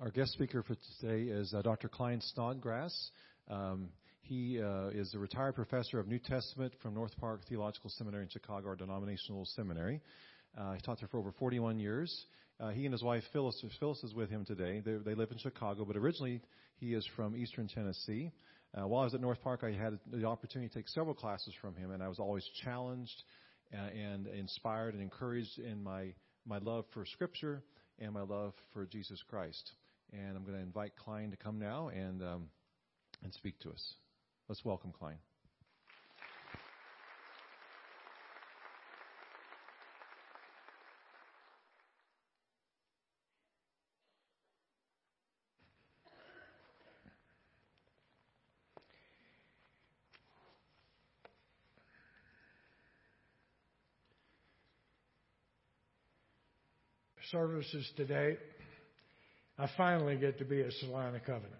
Our guest speaker for today is uh, Dr. Klyne Snodgrass. Um, he uh, is a retired professor of New Testament from North Park Theological Seminary in Chicago, our denominational seminary. Uh, he taught there for over 41 years. Uh, he and his wife Phyllis, Phyllis is with him today. They, they live in Chicago, but originally he is from Eastern Tennessee. Uh, while I was at North Park, I had the opportunity to take several classes from him, and I was always challenged uh, and inspired and encouraged in my my love for Scripture and my love for Jesus Christ. And I'm going to invite Klyne to come now and, um, and speak to us. Let's welcome Klyne. services today I finally get to be a Salina Covenant.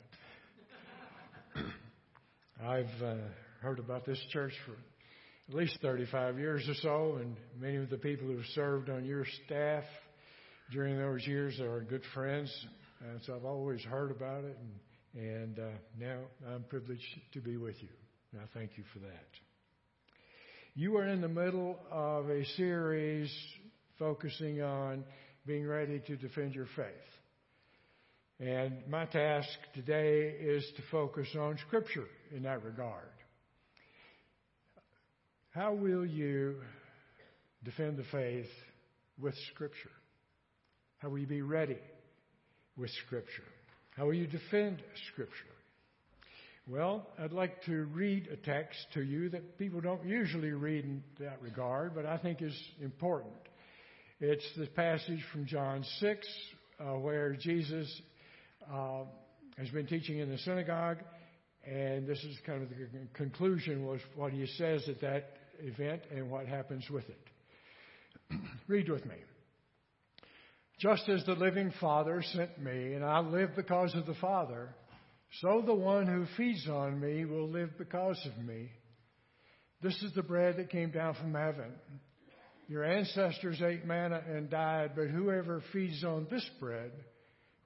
I've uh, heard about this church for at least 35 years or so, and many of the people who've served on your staff during those years are good friends. And so I've always heard about it, and, and uh, now I'm privileged to be with you. I thank you for that. You are in the middle of a series focusing on being ready to defend your faith. And my task today is to focus on Scripture in that regard. How will you defend the faith with Scripture? How will you be ready with Scripture? How will you defend Scripture? Well, I'd like to read a text to you that people don't usually read in that regard, but I think is important. It's the passage from John 6, uh, where Jesus uh, has been teaching in the synagogue, and this is kind of the conclusion was what he says at that event and what happens with it. Read with me. Just as the living Father sent me, and I live because of the Father, so the one who feeds on me will live because of me. This is the bread that came down from heaven. Your ancestors ate manna and died, but whoever feeds on this bread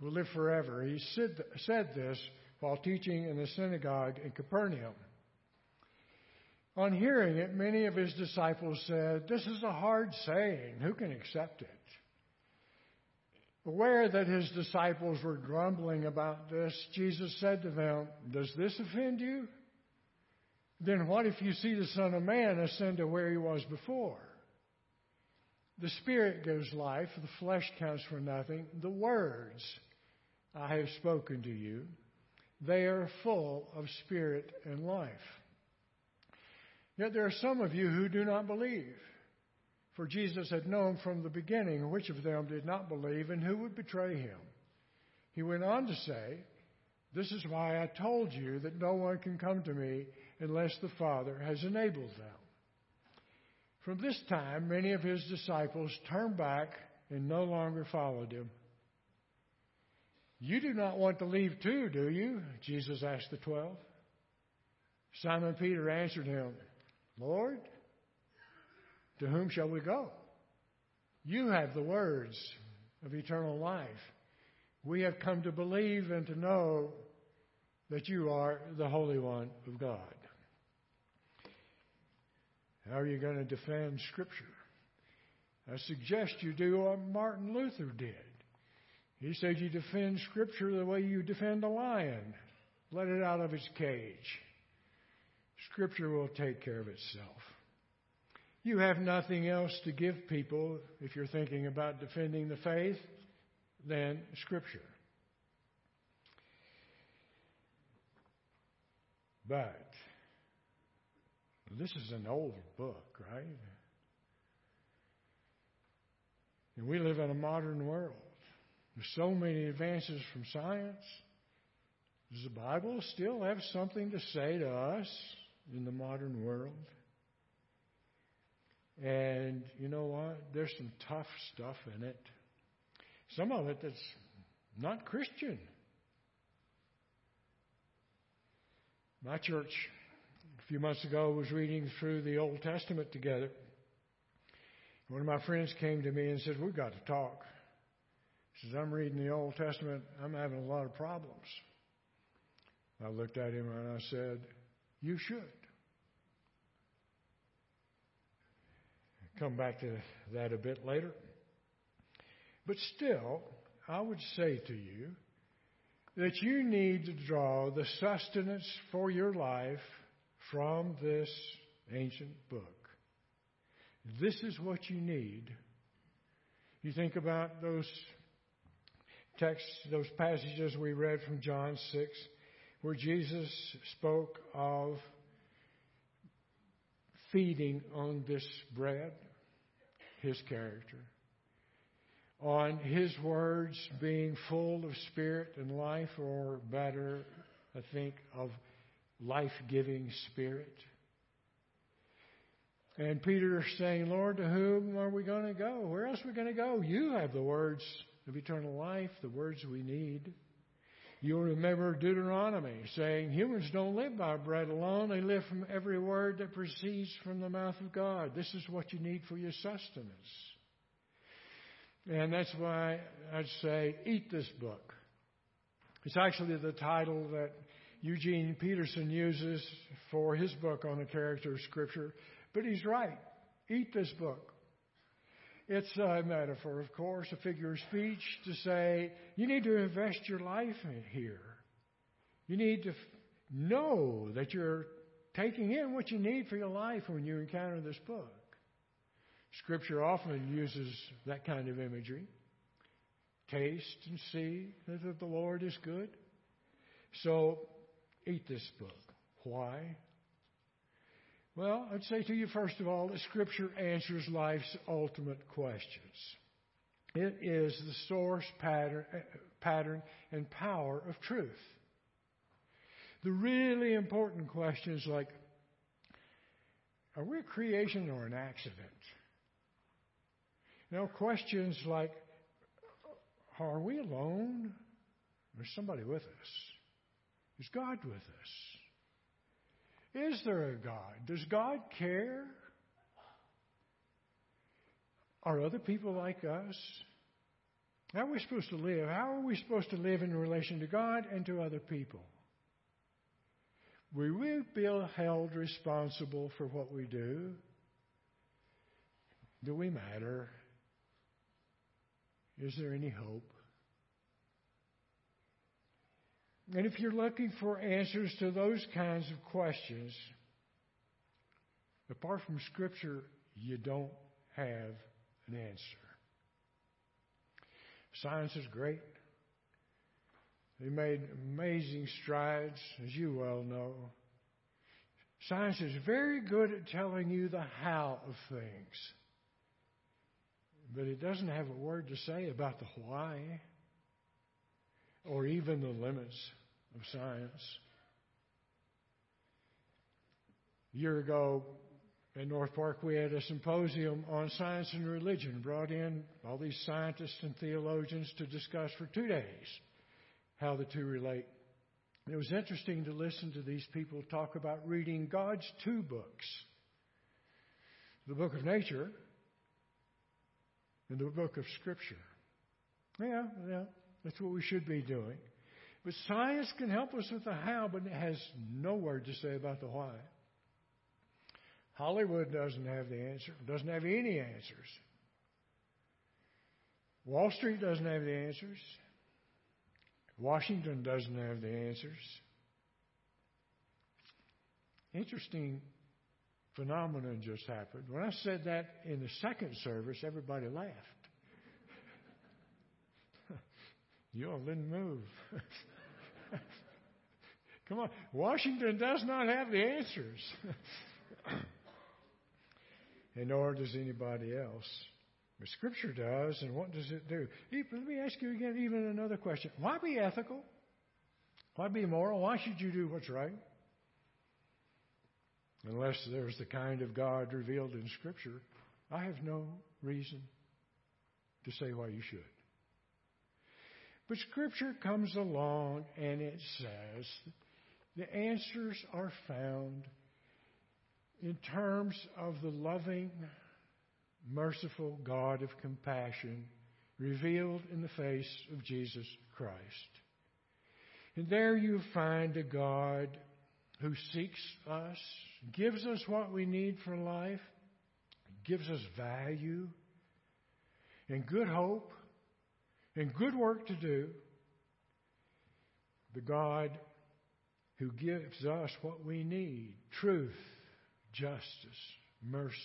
will live forever. He said, this while teaching in the synagogue in Capernaum. On hearing it, many of his disciples said, This is a hard saying. Who can accept it? Aware that his disciples were grumbling about this, Jesus said to them, Does this offend you? Then what if you see the Son of Man ascend to where he was before? The Spirit gives life, the flesh counts for nothing. The words I have spoken to you. They are full of spirit and life. Yet there are some of you who do not believe. For Jesus had known from the beginning which of them did not believe and who would betray him. He went on to say, This is why I told you that no one can come to me unless the Father has enabled them. From this time, many of his disciples turned back and no longer followed him. You do not want to leave too, do you? Jesus asked the twelve. Simon Peter answered him, Lord, to whom shall we go? You have the words of eternal life. We have come to believe and to know that you are the Holy One of God. How are you going to defend Scripture? I suggest you do what Martin Luther did. He said you defend Scripture the way you defend a lion. Let it out of its cage. Scripture will take care of itself. You have nothing else to give people if you're thinking about defending the faith than Scripture. But this is an old book, right? And we live in a modern world. There's so many advances from science. Does the Bible still have something to say to us in the modern world? And you know what? There's some tough stuff in it. Some of it that's not Christian. My church a few months ago was reading through the Old Testament together. One of my friends came to me and said, We've got to talk I'm reading the Old Testament, I'm having a lot of problems. I looked at him and I said, You should. Come back to that a bit later. But still, I would say to you that you need to draw the sustenance for your life from this ancient book. This is what you need. You think about those texts, those passages we read from John 6, where Jesus spoke of feeding on this bread, his character, on his words being full of spirit and life, or better, I think, of life giving spirit. And Peter saying, Lord, to whom are we going to go? Where else are we going to go? You have the words of eternal life, the words we need. You'll remember Deuteronomy saying, Humans don't live by bread alone, they live from every word that proceeds from the mouth of God. This is what you need for your sustenance. And that's why I'd say, eat this book. It's actually the title that Eugene Peterson uses for his book on the character of Scripture. But he's right. Eat this book. It's a metaphor, of course, a figure of speech to say you need to invest your life in here. You need to know that you're taking in what you need for your life when you encounter this book. Scripture often uses that kind of imagery. Taste and see that the Lord is good. So, eat this book. Why? Well, I'd say to you, first of all, that Scripture answers life's ultimate questions. It is the source, pattern, eh, pattern, and power of truth. The really important questions like Are we a creation or an accident? Now, questions like Are we alone? There's somebody with us. Is God with us? Is there a God? Does God care? Are other people like us? How are we supposed to live? How are we supposed to live in relation to God and to other people? We will be held responsible for what we do? Do we matter? Is there any hope? And if you're looking for answers to those kinds of questions, apart from Scripture, you don't have an answer. Science is great. They made amazing strides, as you well know. Science is very good at telling you the how of things, but it doesn't have a word to say about the why or even the limits of science. A year ago in North Park, we had a symposium on science and religion, brought in all these scientists and theologians to discuss for two days how the two relate. It was interesting to listen to these people talk about reading God's two books the book of nature and the book of Scripture. Yeah, yeah, that's what we should be doing. But science can help us with the how, but it has no word to say about the why. Hollywood doesn't have the answer, doesn't have any answers. Wall Street doesn't have the answers. Washington doesn't have the answers. Interesting phenomenon just happened. When I said that in the second service, everybody laughed. You all didn't move. Come on. Washington does not have the answers. and nor does anybody else. But Scripture does, and what does it do? Let me ask you again, even another question. Why be ethical? Why be moral? Why should you do what's right? Unless there's the kind of God revealed in Scripture, I have no reason to say why you should. But Scripture comes along and it says the answers are found in terms of the loving, merciful God of compassion revealed in the face of Jesus Christ. And there you find a God who seeks us, gives us what we need for life, gives us value and good hope and good work to do. The God who gives us what we need truth, justice, mercy,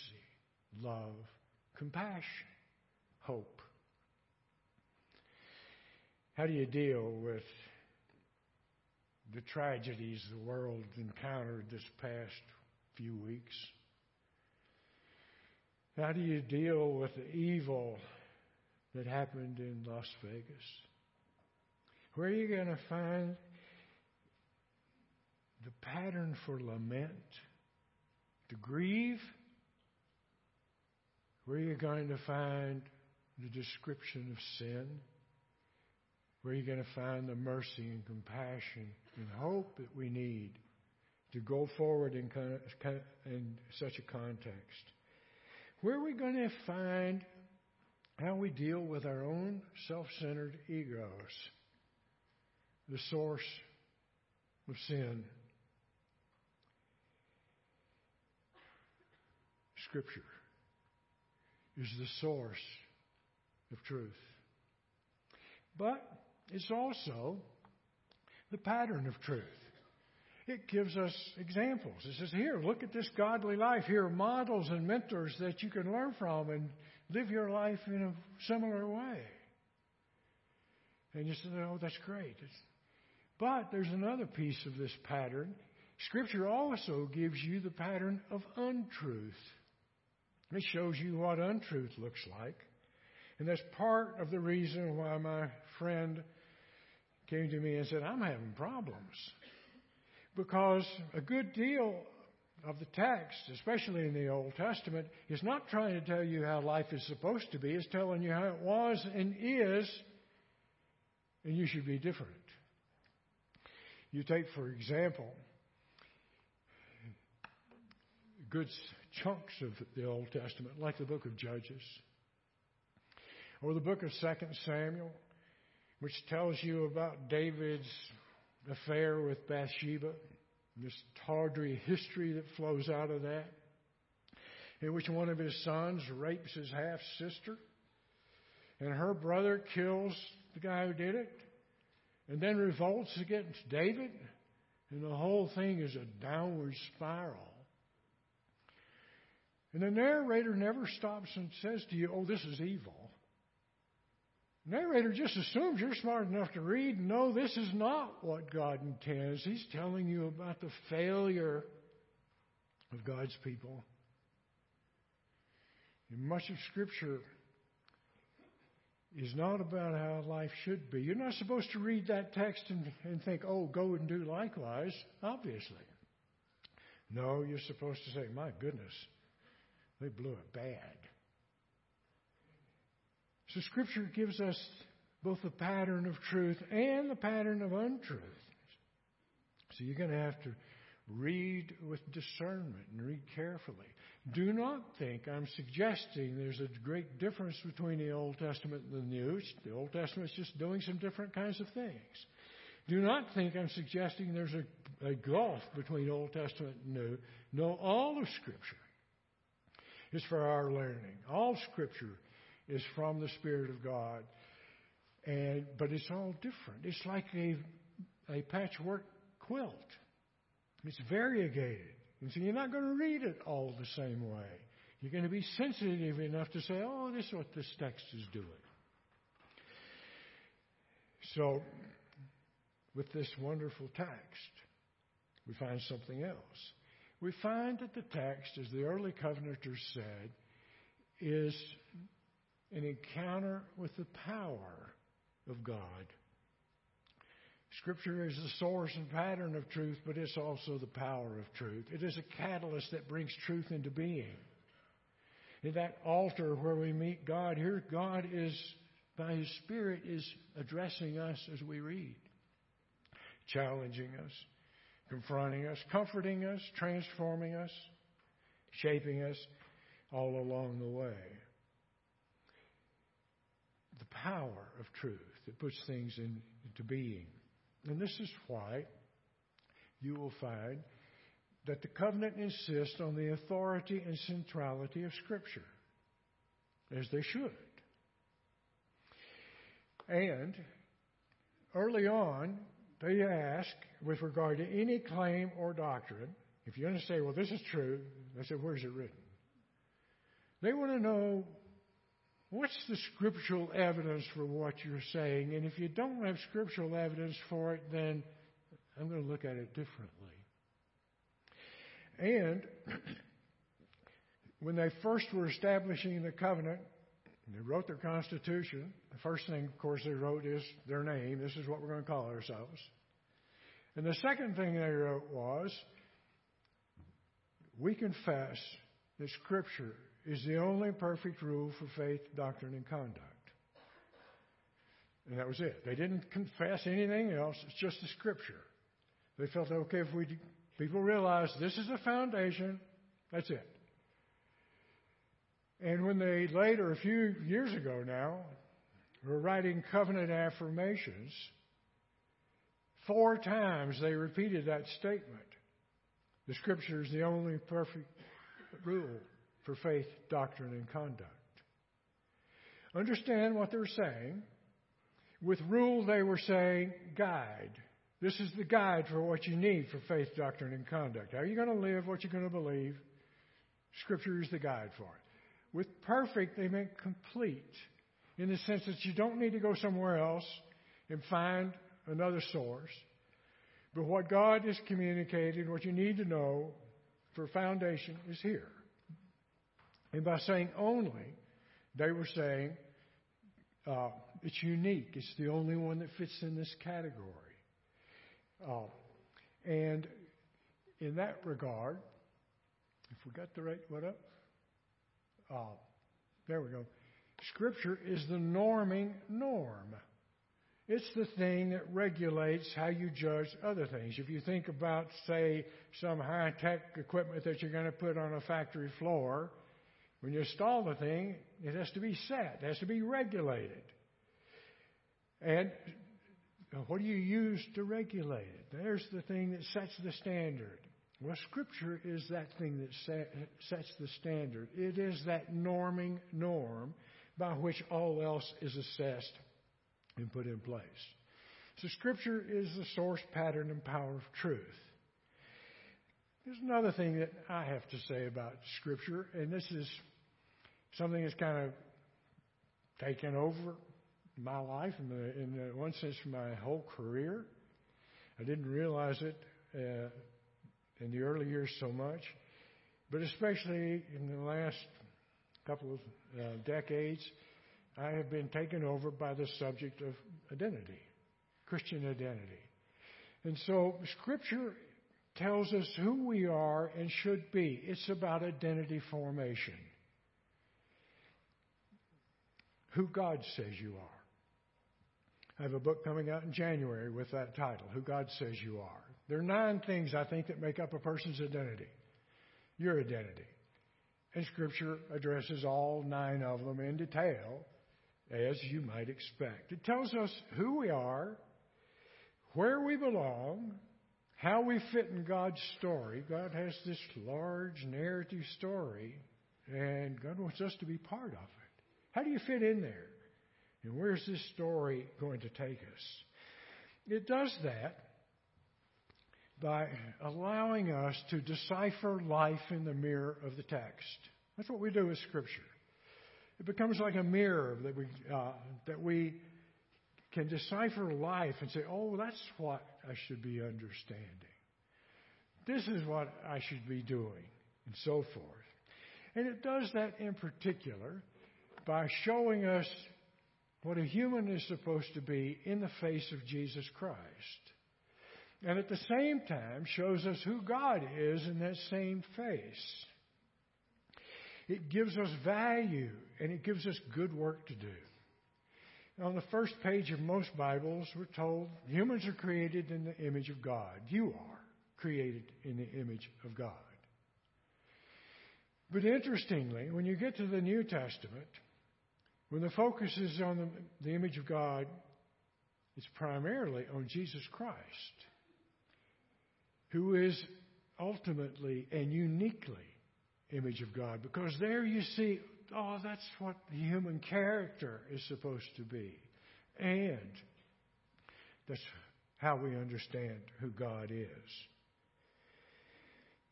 love, compassion, hope. How do you deal with the tragedies the world encountered this past few weeks? How do you deal with the evil that happened in Las Vegas? Where are you going to find the pattern for lament, to grieve? Where are you going to find the description of sin? Where are you going to find the mercy and compassion and hope that we need to go forward in, in such a context? Where are we going to find how we deal with our own self centered egos, the source of sin? Scripture is the source of truth. But it's also the pattern of truth. It gives us examples. It says, here, look at this godly life. Here are models and mentors that you can learn from and live your life in a similar way. And you say, oh, that's great. But there's another piece of this pattern. Scripture also gives you the pattern of untruth. It shows you what untruth looks like. And that's part of the reason why my friend came to me and said, I'm having problems. Because a good deal of the text, especially in the Old Testament, is not trying to tell you how life is supposed to be, it's telling you how it was and is, and you should be different. You take, for example, good chunks of the Old Testament, like the book of Judges, or the book of 2 Samuel, which tells you about David's affair with Bathsheba, this tawdry history that flows out of that, in which one of his sons rapes his half sister, and her brother kills the guy who did it, and then revolts against David, and the whole thing is a downward spiral. And the narrator never stops and says to you, Oh, this is evil. Narrator just assumes you're smart enough to read know this is not what God intends. He's telling you about the failure of God's people. And much of Scripture is not about how life should be. You're not supposed to read that text and, and think, oh, go and do likewise, obviously. No, you're supposed to say, my goodness, they blew it bad. So Scripture gives us both the pattern of truth and the pattern of untruth. So you're going to have to read with discernment and read carefully. Do not think I'm suggesting there's a great difference between the Old Testament and the New. The Old Testament is just doing some different kinds of things. Do not think I'm suggesting there's a, a gulf between Old Testament and New. No, all of Scripture is for our learning. All Scripture is from the Spirit of God. And, but it's all different. It's like a, a patchwork quilt. It's variegated. And so you're not going to read it all the same way. You're going to be sensitive enough to say, oh, this is what this text is doing. So, with this wonderful text, we find something else we find that the text, as the early Covenanters said, is an encounter with the power of God. Scripture is the source and pattern of truth, but it's also the power of truth. It is a catalyst that brings truth into being. In that altar where we meet God, here God is, by His Spirit, is addressing us as we read, challenging us, confronting us, comforting us, transforming us, shaping us all along the way. The power of truth that puts things in, into being. And this is why you will find that the covenant insists on the authority and centrality of Scripture, as they should. And early on, they ask, with regard to any claim or doctrine, if to say, well, this is true, they say, where's it written? They want to know what's the scriptural evidence for what you're saying, and if you don't have scriptural evidence for it, then I'm going to look at it differently. And when they first were establishing the covenant, they wrote their constitution. The first thing, of course, they wrote is their name. This is what we're going to call ourselves. And the second thing they wrote was, we confess that Scripture is the only perfect rule for faith, doctrine, and conduct. And that was it. They didn't confess anything else. It's just the Scripture. They felt okay if we people realize this is the foundation. That's it. And when they later, a few years ago now, were writing covenant affirmations, four times they repeated that statement. The Scripture is the only perfect rule for faith, doctrine, and conduct. Understand what they're saying. With rule, they were saying guide. This is the guide for what you need for faith, doctrine, and conduct. How are you going to live? What you're going to believe? Scripture is the guide for it. With perfect, they meant complete, in the sense that you don't need to go somewhere else and find another source. But what God has communicated, what you need to know for foundation is here. And by saying only, they were saying uh, it's unique. It's the only one that fits in this category. Uh, and in that regard, if we got the right what up? Uh, there we go. Scripture is the norming norm. It's the thing that regulates how you judge other things. If you think about, say, some high tech equipment that you're going to put on a factory floor, when you install the thing, it has to be set, it has to be regulated. And what do you use to regulate it? There's the thing that sets the standard. Well, Scripture is that thing that set, sets the standard. It is that norming norm by which all else is assessed and put in place. So, Scripture is the source, pattern, and power of truth. There's another thing that I have to say about Scripture, and this is something that's kind of taken over my life in, the, in the one sense my whole career. I didn't realize it uh, in the early years so much, but especially in the last couple of uh, decades, I have been taken over by the subject of identity, Christian identity. And so Scripture tells us who we are and should be. It's about identity formation. Who God says you are. I have a book coming out in January with that title, Who God Says You Are. There are nine things I think that make up a person's identity. Your identity. And Scripture addresses all nine of them in detail, as you might expect. It tells us who we are, where we belong, how we fit in God's story. God has this large narrative story, and God wants us to be part of it. How do you fit in there? And where's this story going to take us? It does that by allowing us to decipher life in the mirror of the text. That's what we do with Scripture. It becomes like a mirror that we, uh, that we can decipher life and say, oh, that's what I should be understanding. This is what I should be doing, and so forth. And it does that in particular by showing us what a human is supposed to be in the face of Jesus Christ. And at the same time shows us who God is in that same face. It gives us value and it gives us good work to do. On the first page of most Bibles, we're told humans are created in the image of God. You are created in the image of God. But interestingly, when you get to the New Testament, When the focus is on the, the image of God, it's primarily on Jesus Christ, who is ultimately and uniquely image of God. Because there you see, oh, that's what the human character is supposed to be. And that's how we understand who God is.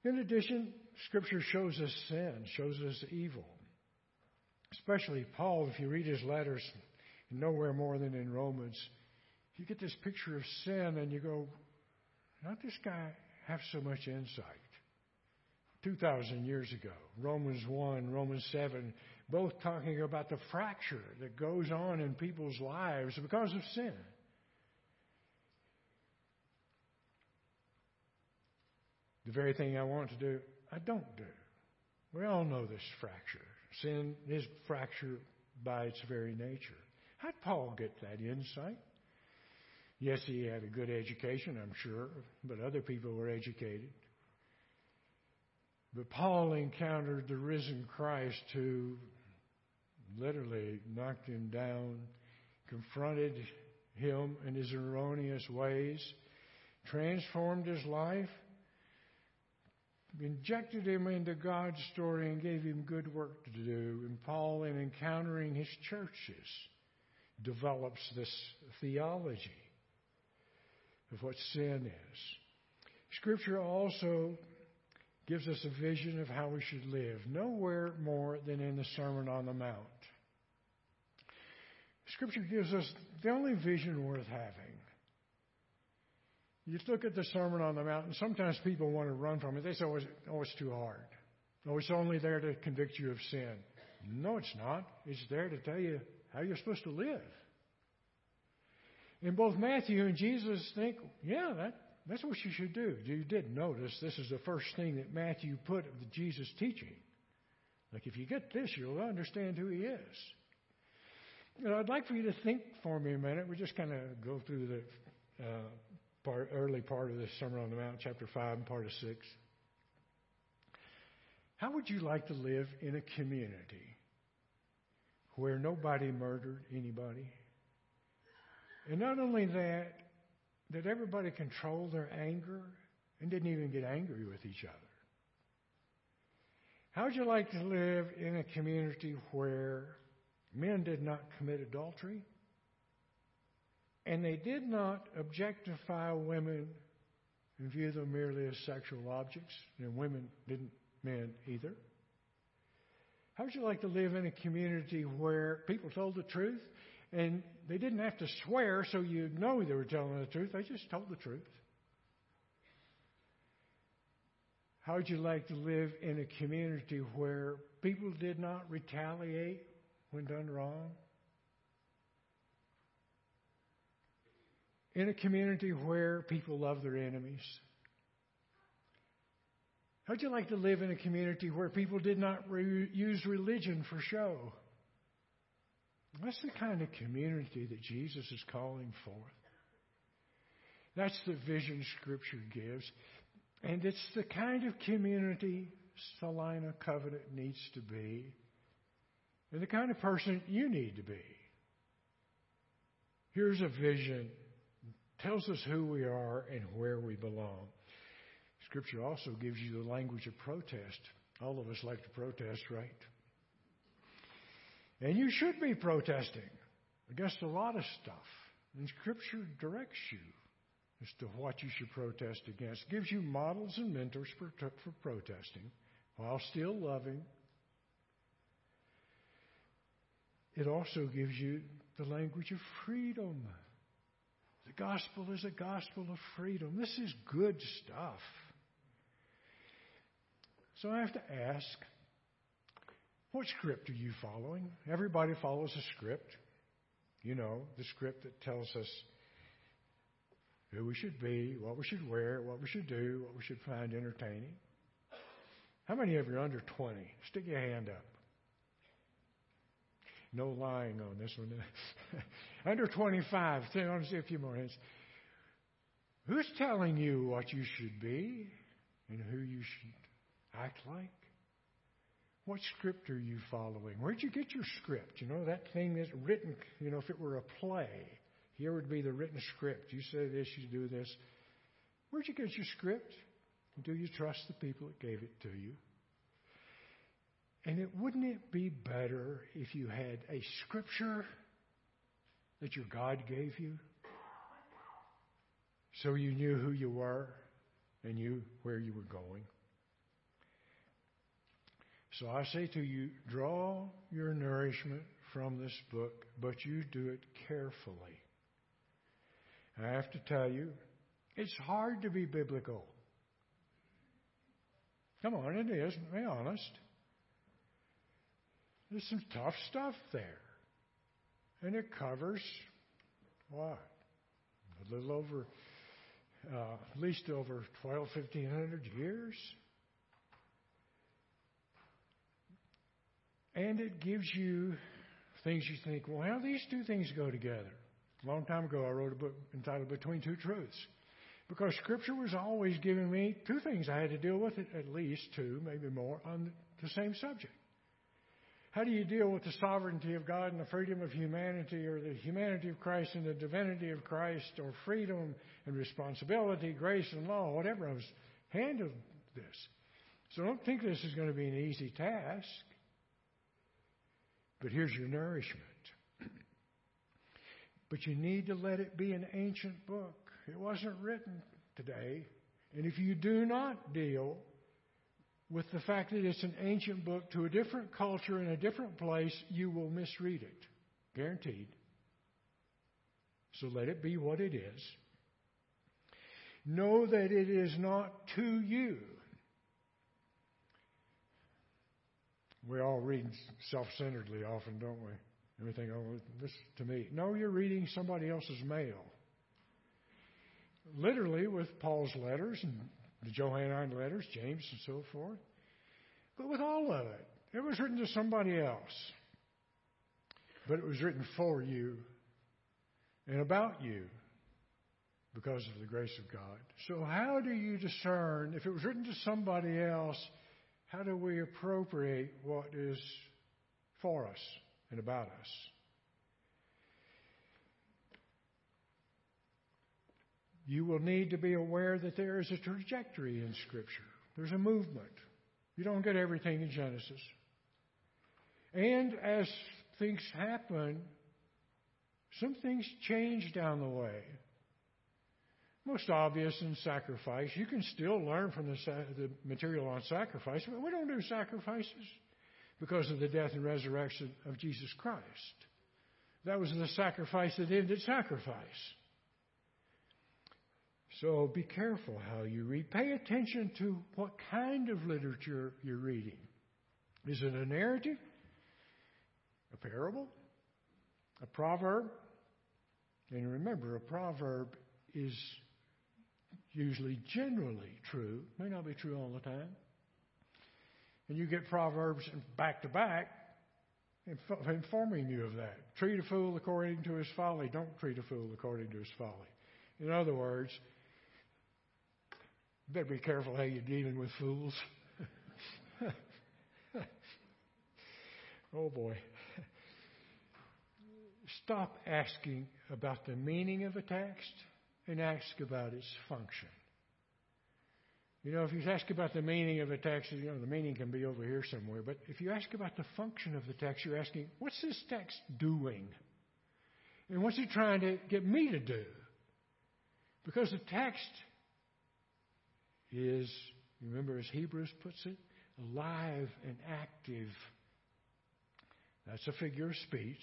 In addition, Scripture shows us sin, shows us evil. Especially Paul, if you read his letters, nowhere more than in Romans, you get this picture of sin and you go, did this guy have so much insight? 2,000 years ago, Romans 1, Romans 7, both talking about the fracture that goes on in people's lives because of sin. The very thing I want to do, I don't do. We all know this fracture. Sin is fractured by its very nature. How'd Paul get that insight? Yes, he had a good education, I'm sure, but other people were educated. But Paul encountered the risen Christ who literally knocked him down, confronted him in his erroneous ways, transformed his life, injected him into God's story, and gave him good work to do. And Paul, in encountering his churches, develops this theology of what sin is. Scripture also gives us a vision of how we should live, nowhere more than in the Sermon on the Mount. Scripture gives us the only vision worth having. You look at the Sermon on the Mount, and sometimes people want to run from it. They say, oh, it's, oh, it's too hard. Oh, it's only there to convict you of sin. No, it's not. It's there to tell you how you're supposed to live. And both Matthew and Jesus think, yeah, that, that's what you should do. You did notice this is the first thing that Matthew put of the Jesus teaching. Like, if you get this, you'll understand who he is. You know, I'd like for you to think for me a minute. We just kind of go through the uh, part, early part of the Sermon on the Mount, chapter 5 and part of 6. How would you like to live in a community where nobody murdered anybody? And not only that, that everybody controlled their anger and didn't even get angry with each other. How would you like to live in a community where men did not commit adultery and they did not objectify women and view them merely as sexual objects, and women didn't, men either? How would you like to live in a community where people told the truth and they didn't have to swear so you'd know they were telling the truth. They just told the truth. How would you like to live in a community where people did not retaliate when done wrong? In a community where people love their enemies? How'd you like to live in a community where people did not re- use religion for show? That's the kind of community that Jesus is calling forth. That's the vision Scripture gives. And it's the kind of community Salina Covenant needs to be, and the kind of person you need to be. Here's a vision, tells us who we are and where we belong. Scripture also gives you the language of protest. All of us like to protest, right? And you should be protesting against a lot of stuff. And Scripture directs you as to what you should protest against. Gives you models and mentors for, for protesting while still loving. It also gives you the language of freedom. The gospel is a gospel of freedom. This is good stuff. So I have to ask what script are you following? Everybody follows a script. You know, the script that tells us who we should be, what we should wear, what we should do, what we should find entertaining. How many of you are under 20? Stick your hand up. No lying on this one. under 25. I want to see a few more hands. Who's telling you what you should be and who you should act like? What script are you following? Where'd you get your script? You know, that thing that's written, you know, if it were a play, here would be the written script. You say this, you do this. Where'd you get your script? Do you trust the people that gave it to you? And it wouldn't it be better if you had a scripture that your God gave you? So you knew who you were and knew where you were going. So I say to you, draw your nourishment from this book, but you do it carefully. I have to tell you, it's hard to be biblical. Come on, it is. Be honest. There's some tough stuff there. And it covers what? A little over, uh, at least over 12, 1500 years. And it gives you things you think, well, how these two things go together? A long time ago, I wrote a book entitled Between Two Truths. Because Scripture was always giving me two things I had to deal with, at least two, maybe more, on the same subject. How do you deal with the sovereignty of God and the freedom of humanity, or the humanity of Christ and the divinity of Christ, or freedom and responsibility, grace and law, whatever? I was handled this. So don't think this is going to be an easy task. But here's your nourishment. But you need to let it be an ancient book. It wasn't written today. And if you do not deal with the fact that it's an ancient book to a different culture in a different place, you will misread it. Guaranteed. So let it be what it is. Know that it is not to you. We all read self centeredly often, don't we? And we think, oh, this to me. No, you're reading somebody else's mail. Literally, with Paul's letters and the Johannine letters, James and so forth. But with all of it, it was written to somebody else. But it was written for you and about you because of the grace of God. So, how do you discern if it was written to somebody else? How do we appropriate what is for us and about us? You will need to be aware that there is a trajectory in Scripture. There's a movement. You don't get everything in Genesis. And as things happen, some things change down the way. Most obvious in sacrifice. You can still learn from the, the material on sacrifice, but we don't do sacrifices because of the death and resurrection of Jesus Christ. That was the sacrifice that ended sacrifice. So be careful how you read. Pay attention to what kind of literature you're reading. Is it a narrative? A parable? A proverb? And remember, a proverb is usually generally true, may not be true all the time. And you get proverbs back to back informing you of that. Treat a fool according to his folly. Don't treat a fool according to his folly. In other words, better be careful how you're dealing with fools. oh boy. Stop asking about the meaning of a text and ask about its function. You know, if you ask about the meaning of a text, you know, the meaning can be over here somewhere. But if you ask about the function of the text, you're asking, what's this text doing? And what's it trying to get me to do? Because the text is, remember as Hebrews puts it, alive and active. That's a figure of speech.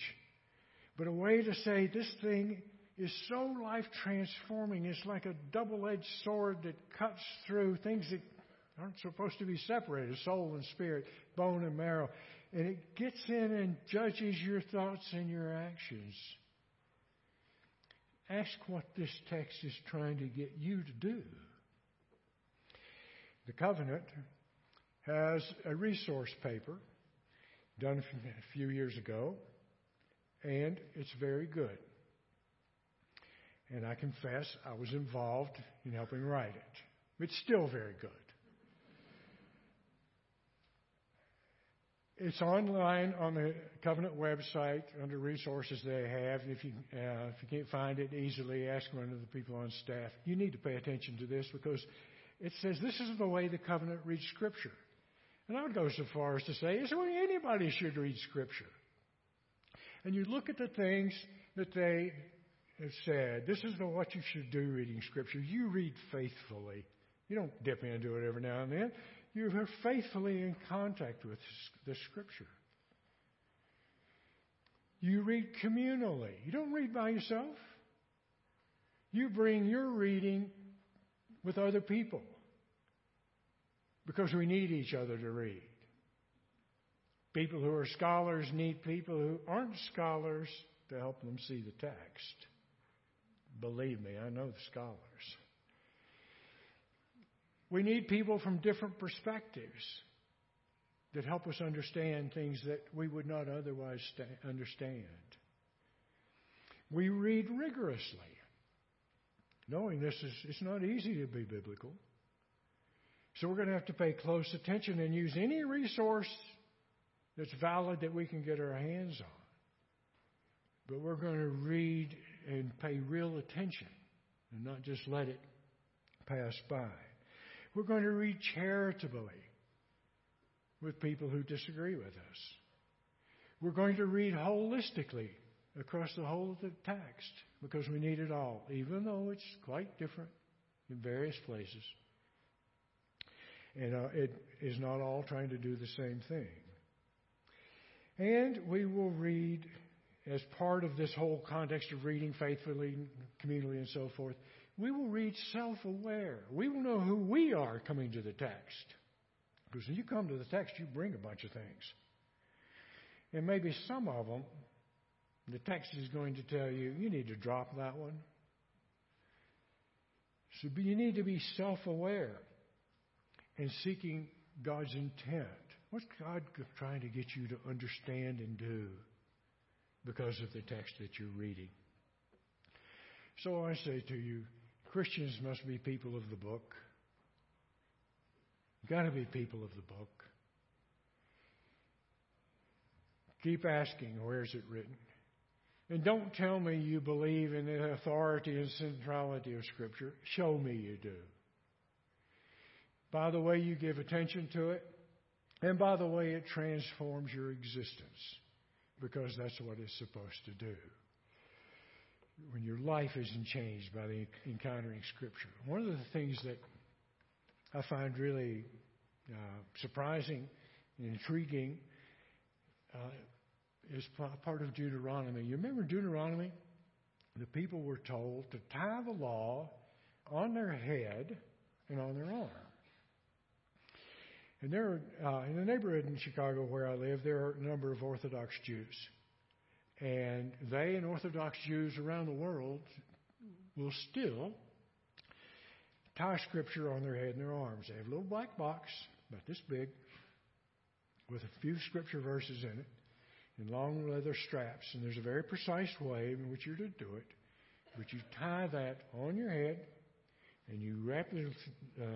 But a way to say this thing is so life transforming. It's like a double edged sword that cuts through things that aren't supposed to be separated soul and spirit, bone and marrow. And it gets in and judges your thoughts and your actions. Ask what this text is trying to get you to do. The covenant has a resource paper done a few years ago, and it's very good. And I confess I was involved in helping write it. It's still very good. it's online on the Covenant website under resources they have. If you uh, if you can't find it easily, ask one of the people on staff. You need to pay attention to this because it says this is the way the covenant reads Scripture. And I would go so far as to say it's the way anybody should read Scripture. And you look at the things that they have said. This is the, what you should do reading Scripture. You read faithfully. You don't dip into it every now and then. You are faithfully in contact with the Scripture. You read communally. You don't read by yourself. You bring your reading with other people because we need each other to read. People who are scholars need people who aren't scholars to help them see the text. Believe me, I know the scholars. We need people from different perspectives that help us understand things that we would not otherwise understand. We read rigorously, knowing this is it's not easy to be biblical. So we're going to have to pay close attention and use any resource that's valid that we can get our hands on. But we're going to read and pay real attention and not just let it pass by. We're going to read charitably with people who disagree with us. We're going to read holistically across the whole of the text because we need it all, even though it's quite different in various places. And uh, it is not all trying to do the same thing. And we will read, as part of this whole context of reading faithfully, communally, and so forth, we will read self aware. We will know who we are coming to the text. Because when you come to the text, you bring a bunch of things. And maybe some of them, the text is going to tell you, you need to drop that one. So you need to be self aware and seeking God's intent. What's God trying to get you to understand and do because of the text that you're reading? So I say to you, Christians must be people of the book. Got to be people of the book. Keep asking, where is it written? And don't tell me you believe in the authority and centrality of Scripture. Show me you do by the way you give attention to it, and by the way it transforms your existence, because that's what it's supposed to do. When your life isn't changed by the encountering Scripture. One of the things that I find really uh, surprising and intriguing uh, is part of Deuteronomy. You remember Deuteronomy? The people were told to tie the law on their head and on their arm. And there, uh, in the neighborhood in Chicago where I live, there are a number of Orthodox Jews. And they and Orthodox Jews around the world will still tie scripture on their head and their arms. They have a little black box, about this big, with a few scripture verses in it, and long leather straps. And there's a very precise way in which you're to do it. But you tie that on your head, and you wrap the uh,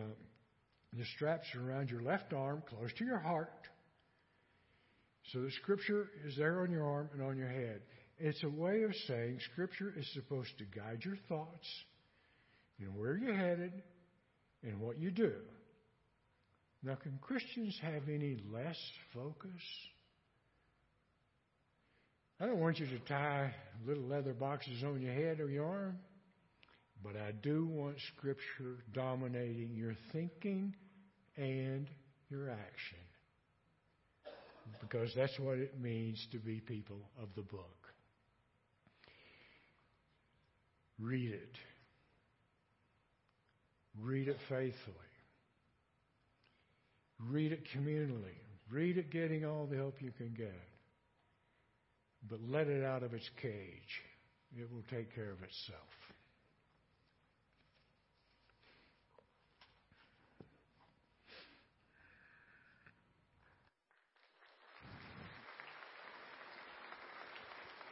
the straps are around your left arm, close to your heart. So the Scripture is there on your arm and on your head. It's a way of saying Scripture is supposed to guide your thoughts and where you're headed and what you do. Now, can Christians have any less focus? I don't want you to tie little leather boxes on your head or your arm, but I do want Scripture dominating your thinking and your action. Because that's what it means to be people of the book. Read it. Read it faithfully. Read it communally. Read it getting all the help you can get. But let it out of its cage. It will take care of itself.